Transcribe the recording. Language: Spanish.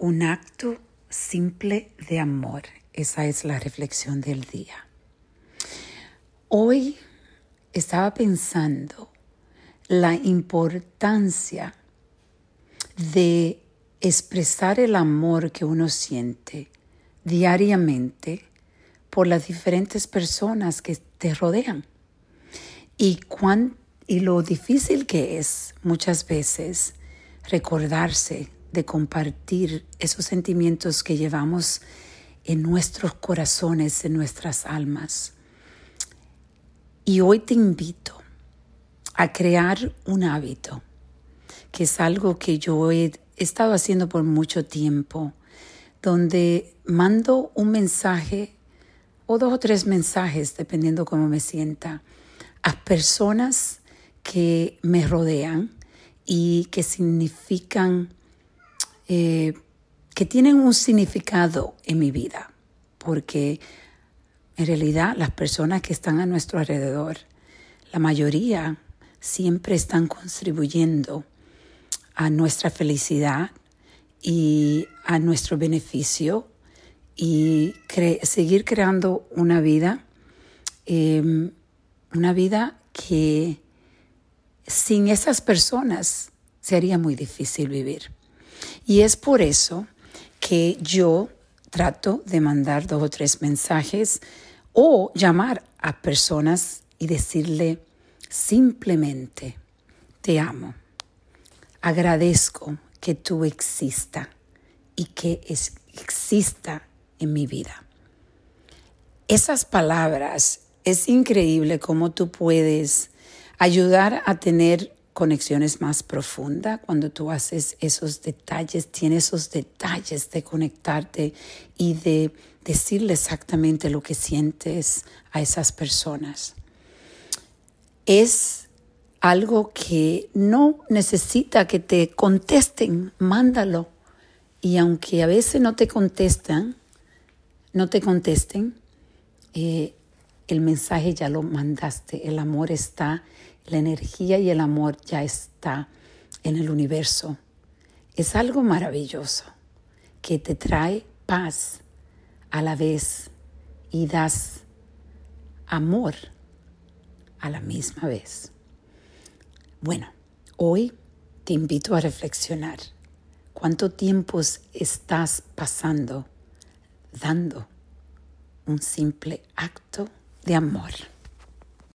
un acto simple de amor. Esa es la reflexión del día. Hoy estaba pensando la importancia de expresar el amor que uno siente diariamente por las diferentes personas que te rodean. Y, cuán, y lo difícil que es muchas veces recordarse de compartir esos sentimientos que llevamos en nuestros corazones, en nuestras almas. Y hoy te invito a crear un hábito, que es algo que yo he estado haciendo por mucho tiempo, donde mando un mensaje o dos o tres mensajes, dependiendo cómo me sienta, a personas que me rodean y que significan, eh, que tienen un significado en mi vida, porque en realidad las personas que están a nuestro alrededor, la mayoría siempre están contribuyendo a nuestra felicidad y a nuestro beneficio y seguir creando una vida, em, una vida que sin esas personas sería muy difícil vivir. Y es por eso que yo trato de mandar dos o tres mensajes o llamar a personas y decirle simplemente, te amo, agradezco que tú exista y que exista en mi vida. Esas palabras, es increíble cómo tú puedes ayudar a tener conexiones más profundas cuando tú haces esos detalles, tienes esos detalles de conectarte y de decirle exactamente lo que sientes a esas personas. Es algo que no necesita que te contesten, mándalo. Y aunque a veces no te contestan, no te contesten, eh, el mensaje ya lo mandaste, el amor está, la energía y el amor ya está en el universo. Es algo maravilloso que te trae paz a la vez y das amor a la misma vez. Bueno, hoy te invito a reflexionar. ¿Cuánto tiempo estás pasando dando un simple acto de amor.